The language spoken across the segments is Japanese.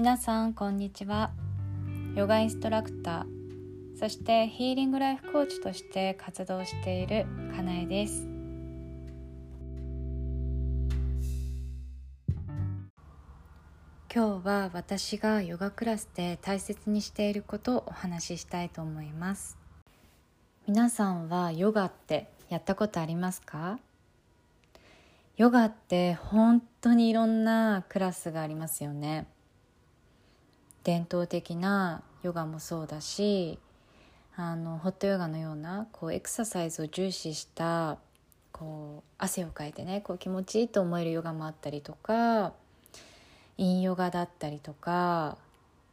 皆さんこんにちは。ヨガインストラクターそしてヒーリングライフコーチとして活動しているかなえです。今日は私がヨガクラスで大切にしていることをお話ししたいと思います。皆さんはヨガってやったことありますか？ヨガって本当にいろんなクラスがありますよね。伝統的なヨガもそうだしあのホットヨガのようなこうエクササイズを重視したこう汗をかいてねこう気持ちいいと思えるヨガもあったりとか陰ヨガだったりとか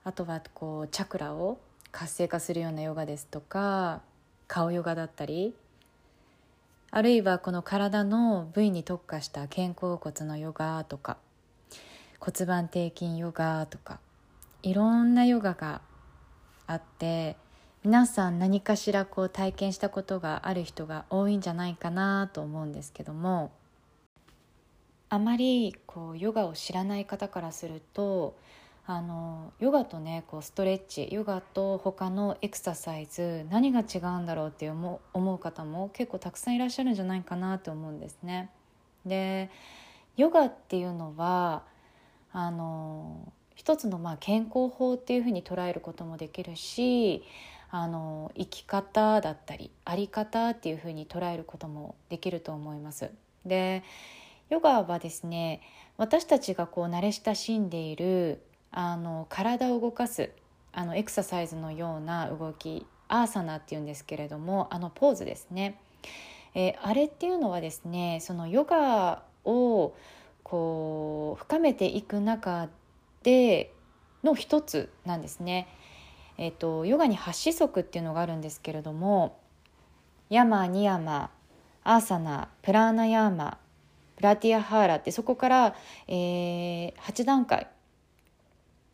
あとはこうチャクラを活性化するようなヨガですとか顔ヨガだったりあるいはこの体の部位に特化した肩甲骨のヨガとか骨盤底筋ヨガとかいろんなヨガがあって皆さん何かしらこう体験したことがある人が多いんじゃないかなと思うんですけどもあまりこうヨガを知らない方からするとあのヨガとねこうストレッチヨガと他のエクササイズ何が違うんだろうって思う方も結構たくさんいらっしゃるんじゃないかなと思うんですね。でヨガっていうのはあの一つのまあ健康法っていうふうに捉えることもできるしあの生き方だったり在り方っていうふうに捉えることもできると思います。でヨガはですね私たちがこう慣れ親しんでいるあの体を動かすあのエクササイズのような動きアーサナっていうんですけれどもあのポーズですね、えー、あれっていうのはですねそのヨガをこう深めていく中での一つなんですね。えーと、ヨガに8子則っていうのがあるんですけれどもヤマニヤマアーサナプラーナヤーマプラティアハーラってそこから、えー、8段階、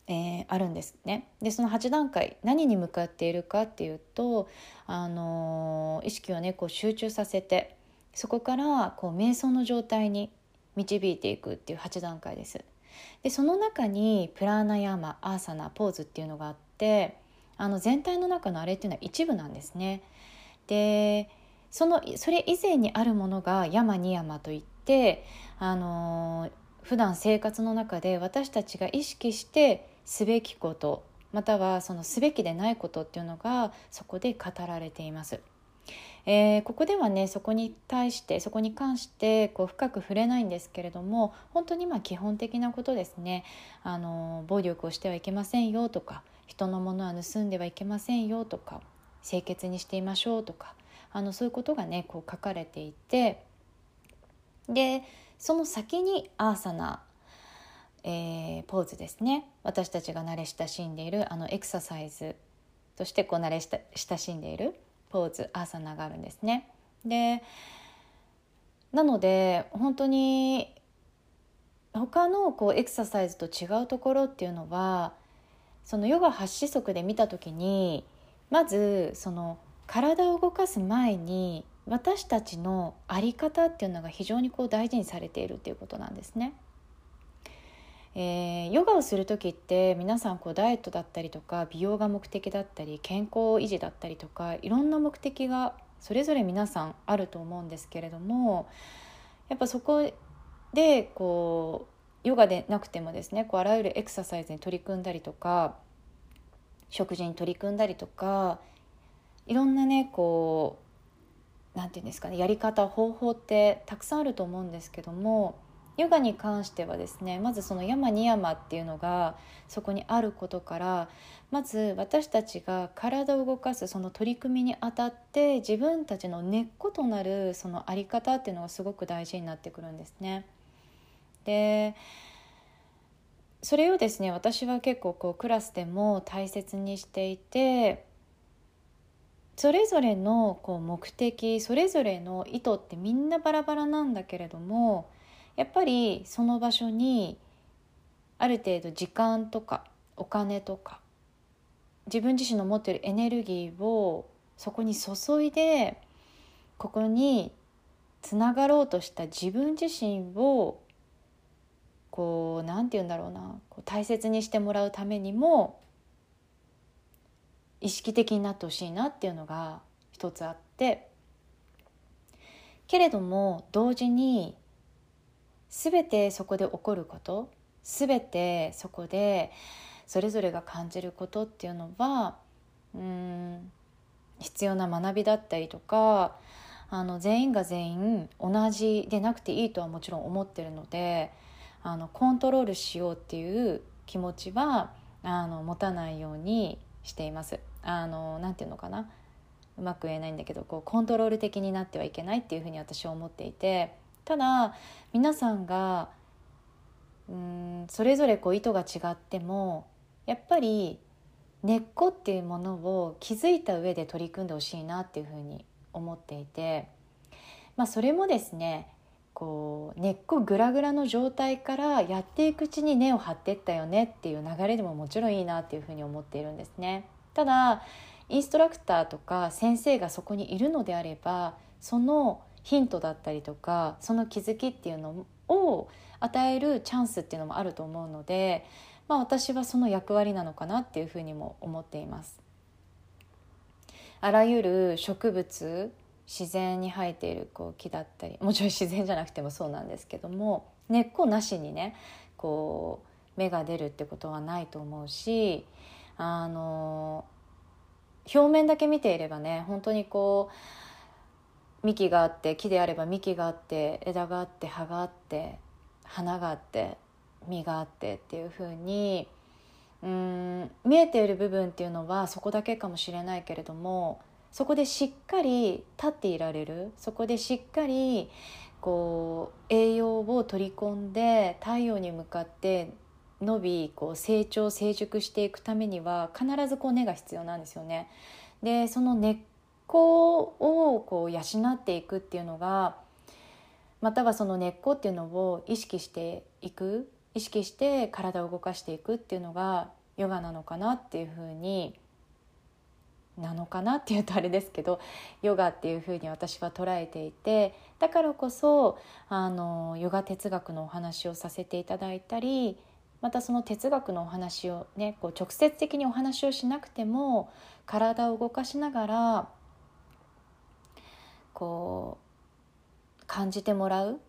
えー、あるんですね。でその8段階何に向かっているかっていうと、あのー、意識をねこう集中させてそこからこう瞑想の状態に導いていくっていう8段階です。でその中にプラーナヤーマアーサナポーズっていうのがあってあの全体の中のあれっていうのは一部なんですね。でそのそれ以前にあるものがヤマニヤマといってあの普段生活の中で私たちが意識してすべきことまたはそのすべきでないことっていうのがそこで語られています。えー、ここではねそこに対してそこに関してこう深く触れないんですけれども本当にま基本的なことですね。あの暴力をしてはいけませんよとか人のものは盗んではいけませんよとか清潔にしていましょうとかあのそういうことがねこう書かれていてでその先にアーサナ、えー、ポーズですね。私たちが慣れ親しんでいるあのエクササイズとしてこう慣れ親しんでいる。ポーズアーサナがあるんですね。でなので本当に他のこうエクササイズと違うところっていうのはそのヨガ8子則で見た時にまずその体を動かす前に私たちの在り方っていうのが非常にこう大事にされているっていうことなんですね。えー、ヨガをする時って皆さんこうダイエットだったりとか美容が目的だったり健康維持だったりとかいろんな目的がそれぞれ皆さんあると思うんですけれどもやっぱそこでこうヨガでなくてもですねこうあらゆるエクササイズに取り組んだりとか食事に取り組んだりとかいろんなねこう何て言うんですかねやり方方法ってたくさんあると思うんですけどもヨガに関してはですねまずその山に山っていうのがそこにあることからまず私たちが体を動かすその取り組みにあたって自分たちの根っことなるその在り方っていうのがすごく大事になってくるんですね。でそれをですね私は結構こうクラスでも大切にしていてそれぞれのこう目的それぞれの意図ってみんなバラバラなんだけれどもやっぱりその場所にある程度時間とかお金とか自分自身の持っているエネルギーをそこに注いでここにつながろうとした自分自身をこう何て言うんだろうなこう大切にしてもらうためにも意識的になってほしいなっていうのが一つあって。けれども同時に全てそこで起こること全てそこでそれぞれが感じることっていうのはうん必要な学びだったりとかあの全員が全員同じでなくていいとはもちろん思ってるのであのコントロールしようっていう気持ちはあの持たないようにしています。あのなんていうのかなうまく言えないんだけどこうコントロール的になってはいけないっていうふうに私は思っていてただ皆さんがうんそれぞれこう意図が違ってもやっぱり根っこっていうものを気づいた上で取り組んでほしいなっていうふうに思っていて、まあ、それもですねこう根っこグラグラの状態からやっていくうちに根を張ってったよねっていう流れでももちろんいいなっていうふうに思っているんですね。ただインストラクターとか先生がそこにいるのであればそのヒントだったりとかその気づきっていうのを与えるチャンスっていうのもあると思うのでまあ、私はその役割なのかなっていうふうにも思っています。あらゆる植物自然に生えているこう木だったりもちろん自然じゃなくてもそうなんですけども根っこなしにねこう芽が出るってことはないと思うしあの表面だけ見ていればね本当にこう幹があって木であれば幹があって枝があって葉があって花があって実があってっていうふうにうん見えている部分っていうのはそこだけかもしれないけれどもそこでしっかり立っていられるそこでしっかりこう栄養を取り込んで太陽に向かって伸びこう成長成熟していくためには必ずこう根が必要なんですよね。でその根根っこをこう養っていくっていうのがまたはその根っこっていうのを意識していく意識して体を動かしていくっていうのがヨガなのかなっていうふうになのかなっていうとあれですけどヨガっていうふうに私は捉えていてだからこそあのヨガ哲学のお話をさせていただいたりまたその哲学のお話をねこう直接的にお話をしなくても体を動かしながらこう感じてもらう思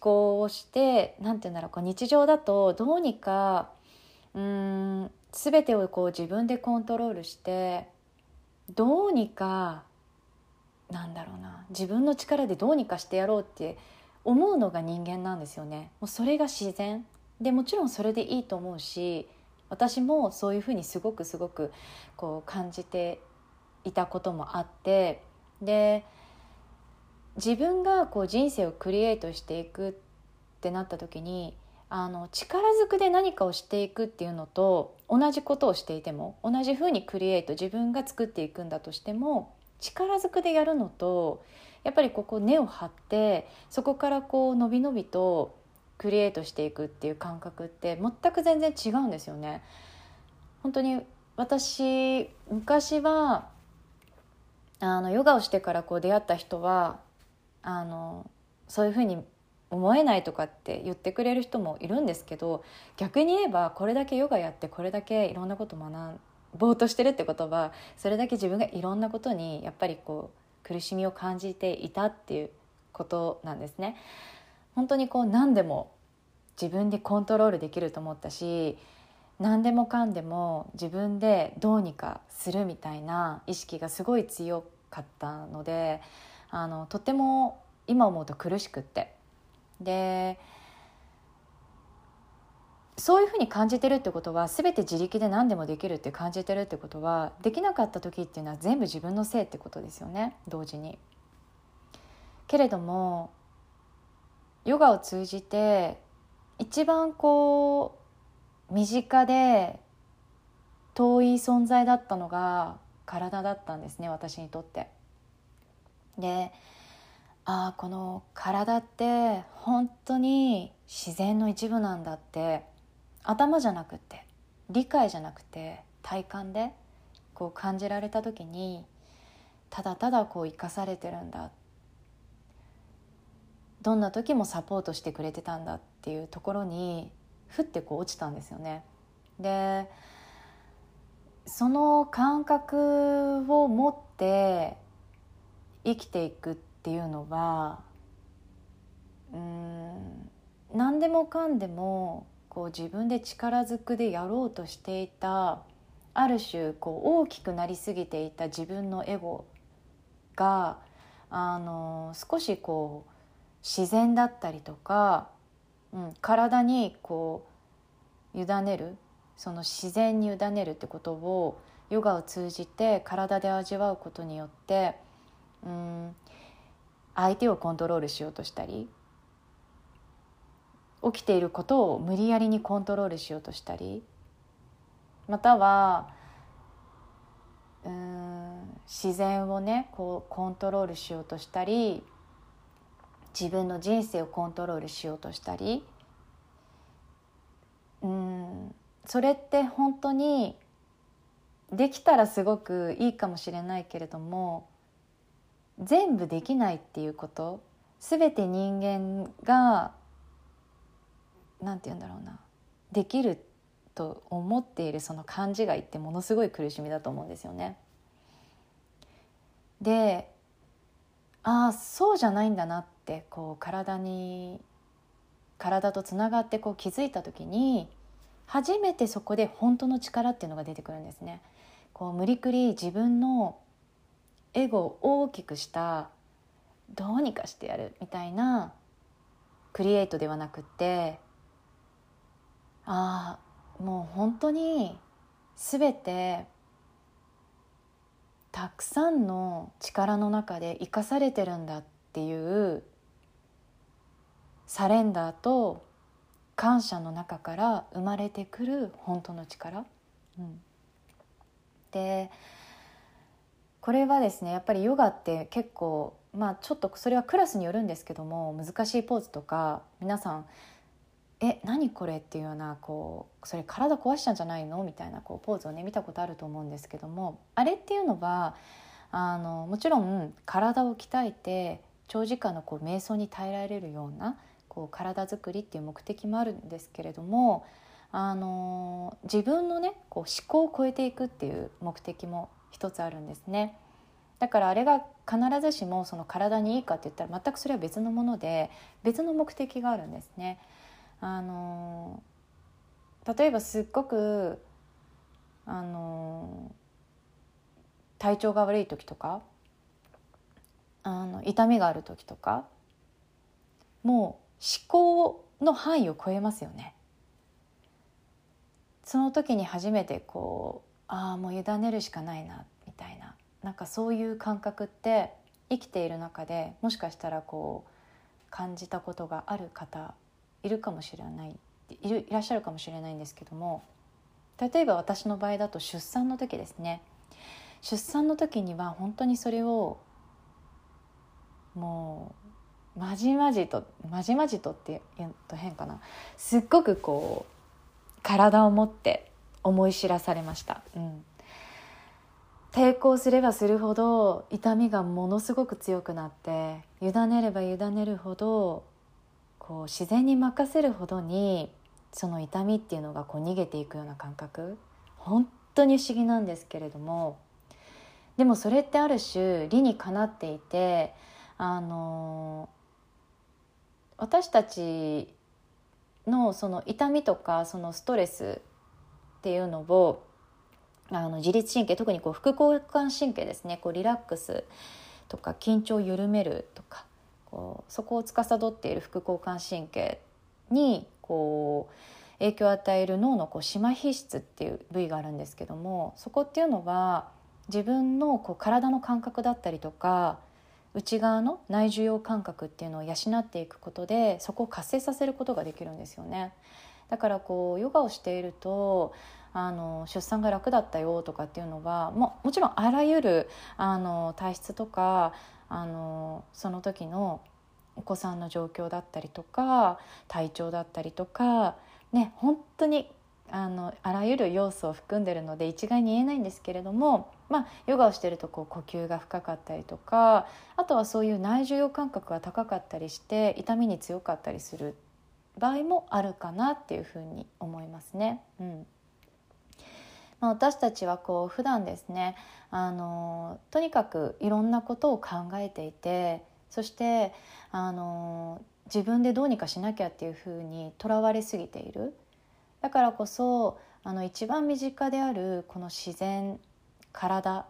考をして何て言うんだろうこう日常だとどうにかうん全てをこう自分でコントロールしてどうにかなんだろうな自分の力でどうにかしてやろうって思うのが人間なんですよね。もうそれが自然でもちろんそれでいいと思うし私もそういうふうにすごくすごくこう感じていたこともあってで自分がこう人生をクリエイトしていくってなった時にあの力ずくで何かをしていくっていうのと同じことをしていても同じふうにクリエイト自分が作っていくんだとしても力ずくでやるのとやっぱりここ根を張ってそこからこう伸び伸びとクリエイトしていくっていう感覚って全く全然違うんですよね。本当に私昔はあのヨガをしてからこう出会った人はあのそういうふうに思えないとかって言ってくれる人もいるんですけど逆に言えばこれだけヨガやってこれだけいろんなこと学ぼうとしてるってことはそれだけ自分がいろんなことにやっぱりこう苦しみを感じていたっていうことなんですね。本当にこう何でも自分でコントロールできると思ったし何でもかんでも自分でどうにかするみたいな意識がすごい強かったのであのとても今思うと苦しくってでそういうふうに感じてるってことは全て自力で何でもできるって感じてるってことはできなかった時っていうのは全部自分のせいってことですよね同時に。けれどもヨガを通じて一番こう身近で遠い存在だったのが体だったんですね私にとって。でああこの体って本当に自然の一部なんだって頭じゃなくて理解じゃなくて体感でこう感じられた時にただただこう生かされてるんだどんな時もサポートしてくれてたんだっていうところにふってこう落ちたんですよね。でその感覚を持って生きていくっていうのはうん何でもかんでもこう自分で力ずくでやろうとしていたある種こう大きくなりすぎていた自分のエゴがあの少しこう自然だったりとか、体にこう委ねるその自然に委ねるってことをヨガを通じて体で味わうことによってうん相手をコントロールしようとしたり起きていることを無理やりにコントロールしようとしたりまたはうん自然をねこうコントロールしようとしたり自分の人生をコントロールしようとしたりうんそれって本当にできたらすごくいいかもしれないけれども全部できないっていうこと全て人間が何て言うんだろうなできると思っているその勘違いってものすごい苦しみだと思うんですよね。でああそうじゃないんだなってこう体に体とつながってこう気づいた時に初めてそこで本当の力っていうのが出てくるんですね。こう無理くり自分のエゴを大きくしたどうにかしてやるみたいなクリエイトではなくってああもう本当に全てたくさんの力の中で生かされてるんだっていうサレンダーと感謝の中から生まれてくる本当の力、うん、でこれはですねやっぱりヨガって結構まあちょっとそれはクラスによるんですけども難しいポーズとか皆さんえ何これっていうようなこうそれ体壊しちゃうんじゃないの？みたいなこうポーズをね見たことあると思うんですけどもあれっていうのはあのもちろん体を鍛えて長時間のこう瞑想に耐えられるようなこう体づくりっていう目的もあるんですけれどもあの自分のねこう思考を超えていくっていう目的も一つあるんですね。だからあれが必ずしもその体にいいかって言ったら全くそれは別のもので別の目的があるんですね。あの例えばすっごくあの体調が悪い時とかあの痛みがある時とかもう考の範囲を超えますよね。その時に初めてこうああもう委ねるしかないなみたいな。なんかそういう感覚って生きている中でもしかしたらこう感じたことがある方いるかもしれない。いるいらっしゃるかもしれないんですけども。例えば私の場合だと出産の時ですね。出産の時には本当にそれをもうまじまじとまじまじとって言うと変かな。すっごくこう体を持って思い知らされました。うん。抵抗すればするほど痛みがものすごく強くなって委ねれば委ねるほどこう自然に任せるほどにその痛みっていうのがこう逃げていくような感覚。本当に不思議なんですけれども。でもそれってある種理にかなっていてあの私たちのその痛みとかそのストレスっていうのをあの自律神経特にこう副交感神経ですね。こうリラックスとか緊張を緩めるとかこうそこを司っている副交感神経にこう影響を与える脳のこう島皮質っていう部位があるんですけどもそこっていうのは自分のこう体の感覚だったりとか内側の内受容感覚っていうのを養っていくことでそこを活性させることができるんですよね。だからこうヨガをしているとあの出産が楽だったよとかっていうのはももちろんあらゆるあの体質とかあのその時のお子さんの状況だったりとか体調だったりとかね本当にあのあらゆる要素を含んでるので一概に言えないんですけれどもまあ、ヨガをしてるとこう呼吸が深かったりとかあとはそういう内受容感覚が高かったりして痛みに強かったりする場合もあるかなっていうふうに思いますね。うんまあ、私たちはこう普段ですねあのとにかくいろんなことを考えていてそしてあの自分でどうにかしなきゃっていうふうにとらわれすぎているだからこそあの一番身近であるこの自然体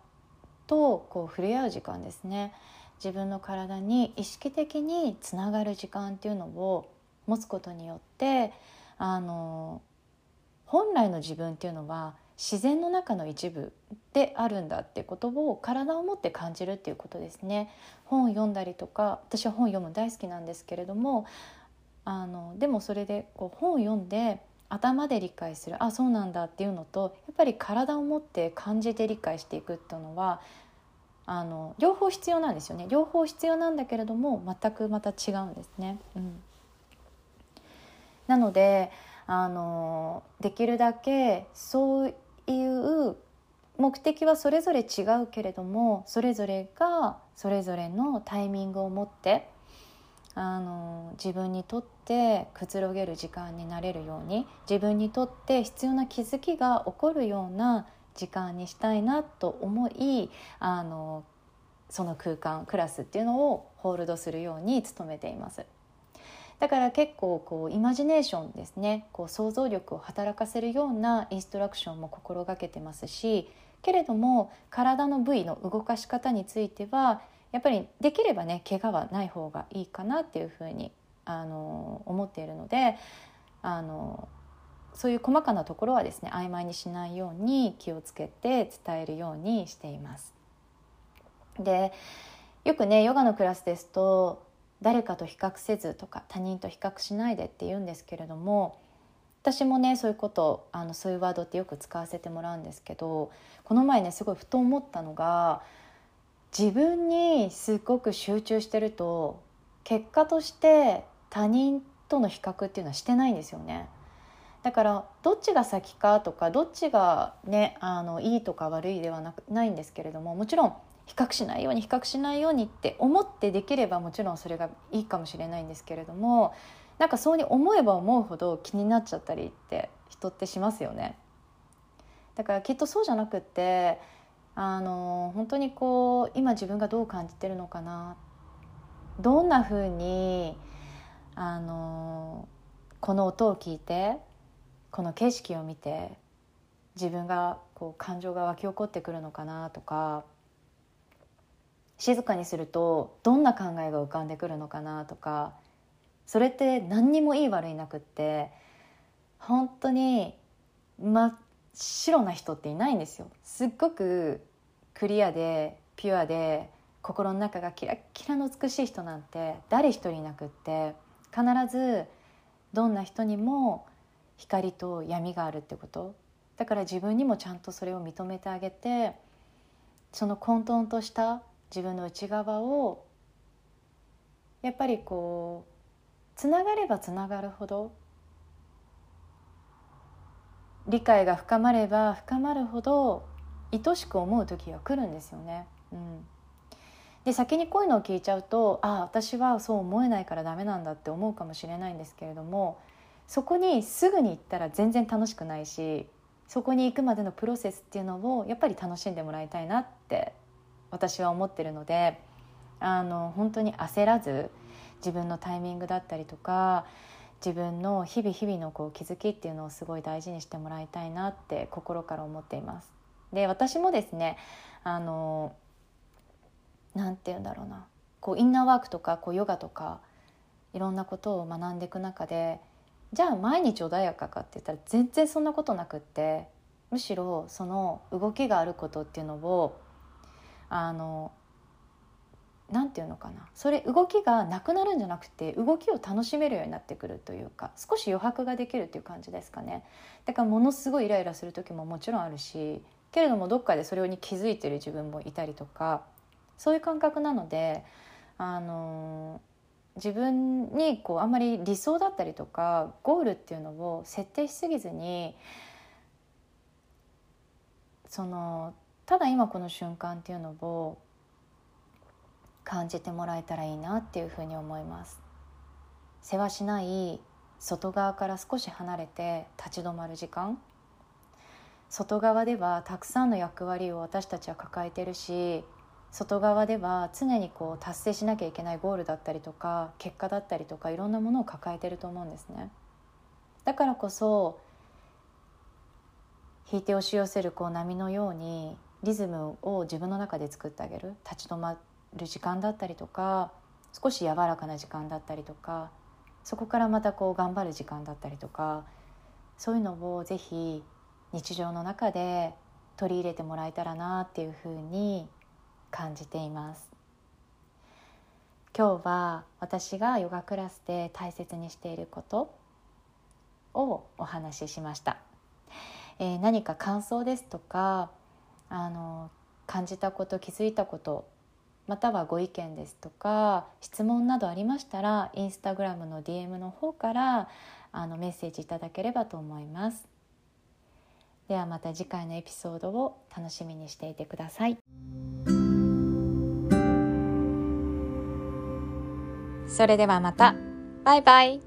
とこう触れ合う時間ですね。自分の体に意識的につながる時間っていうのを持つことによってあの本来の自分っていうのは自然の中の一部であるんだっていうことを体を持って感じるっていうことですね。本を読んだりとか私は本を読む大好きなんですけれどもあのでもそれでこう本を読んで頭で理解するあそうなんだっていうのとやっぱり体を持って感じて理解していくっていうのはあの両方必要なんですよね両方必要なんだけれども全くまた違うんですね。うん、なのであのできるだけそういう目的はそれぞれ違うけれどもそれぞれがそれぞれのタイミングを持ってあの自分にとってくつろげる時間になれるように自分にとって必要な気づきが起こるような時間にしたいなと思いあのその空間クラスっていうのをホールドするように努めています。だから結構こうイマジネーションですねこう想像力を働かせるようなインストラクションも心がけてますしけれども体の部位の動かし方についてはやっぱりできればね怪我はない方がいいかなっていうふうにあの思っているのであのそういう細かなところはですね曖昧にしないように気をつけて伝えるようにしています。でよくねヨガのクラスですと誰かと比較せずとか他人と比較しないでって言うんですけれども私もねそういうことあのそういうワードってよく使わせてもらうんですけどこの前ねすごいふと思ったのが自分にすごく集中してると結果として他人との比較っていうのはしてないんですよね。だからどっちが先かとかどっちがねあのいいとか悪いではなくないんですけれどももちろん比較しないように比較しないようにって思ってできればもちろんそれがいいかもしれないんですけれどもなんかそうに思えば思うほど気になっちゃったりって人ってしますよね。だからきっとそうじゃなくってあの本当にこう今自分がどう感じてるのかな。どんなふうにあのこの音を聞いてこの景色を見て自分がこう感情が湧き起こってくるのかなとか静かにするとどんな考えが浮かんでくるのかなとかそれって何にもいい悪いなくって本当に真っ白な人っていないんですよ。すっごくクリアでピュアで心の中がキラッキラの美しい人なんて誰一人いなくって必ずどんな人にも光と闇があるってこと。だから自分にもちゃんとそれを認めてあげてその混沌とした自分の内側をやっぱりこうつながればつながるほど理解が深まれば深まるほど愛しく思う時が来るんですよね。うん、で先にこういうのを聞いちゃうとああ私はそう思えないからダメなんだって思うかもしれないんですけれどもそこにすぐに行ったら全然楽しくないしそこに行くまでのプロセスっていうのをやっぱり楽しんでもらいたいなって私は思ってるのであの本当に焦らず自分のタイミングだったりとか自分の日々日々のこう気づきっていうのをすごい大事にしてもらいたいなって心から思っています。で私もですねあのなんて言うんだろうなこうインナーワークとかこうヨガとかいろんなことを学んでいく中でじゃあ毎日穏やかかって言ったら全然そんなことなくってむしろその動きがあることっていうのをあのなんていうのかな。それ動きがなくなるんじゃなくて動きを楽しめるようになってくるというか少し余白ができるっていう感じですかね。だからものすごいイライラする時ももちろんあるしけれどもどっかでそれに気づいてる自分もいたりとかそういう感覚なのであの自分にこうあんまり理想だったりとかゴールっていうのを設定しすぎずにそのただ今この瞬間っていうのを感じてもらえたらいいなっていうふうに思います。世話しない外側から少し離れて立ち止まる時間。外側ではたくさんの役割を私たちは抱えてるし外側では常にこう達成しなきゃいけないゴールだったりとか結果だったりとかいろんなものを抱えてると思うんですね。だからこそ引いて押し寄せるこう波のようにリズムを自分の中で作ってあげる。立ち止まる時間だったりとか少し柔らかな時間だったりとかそこからまたこう頑張る時間だったりとかそういうのをぜひ日常の中で取り入れてもらえたらなっていうふうに感じています。今日は私がヨガクラスで大切にしていることをお話ししました、えー、何か感想ですとかあの感じたこと気づいたことまたはご意見ですとか質問などありましたらインスタグラムの DM の方からあのメッセージいただければと思います。ではまた次回のエピソードを楽しみにしていてください。それではまた。バイバイ。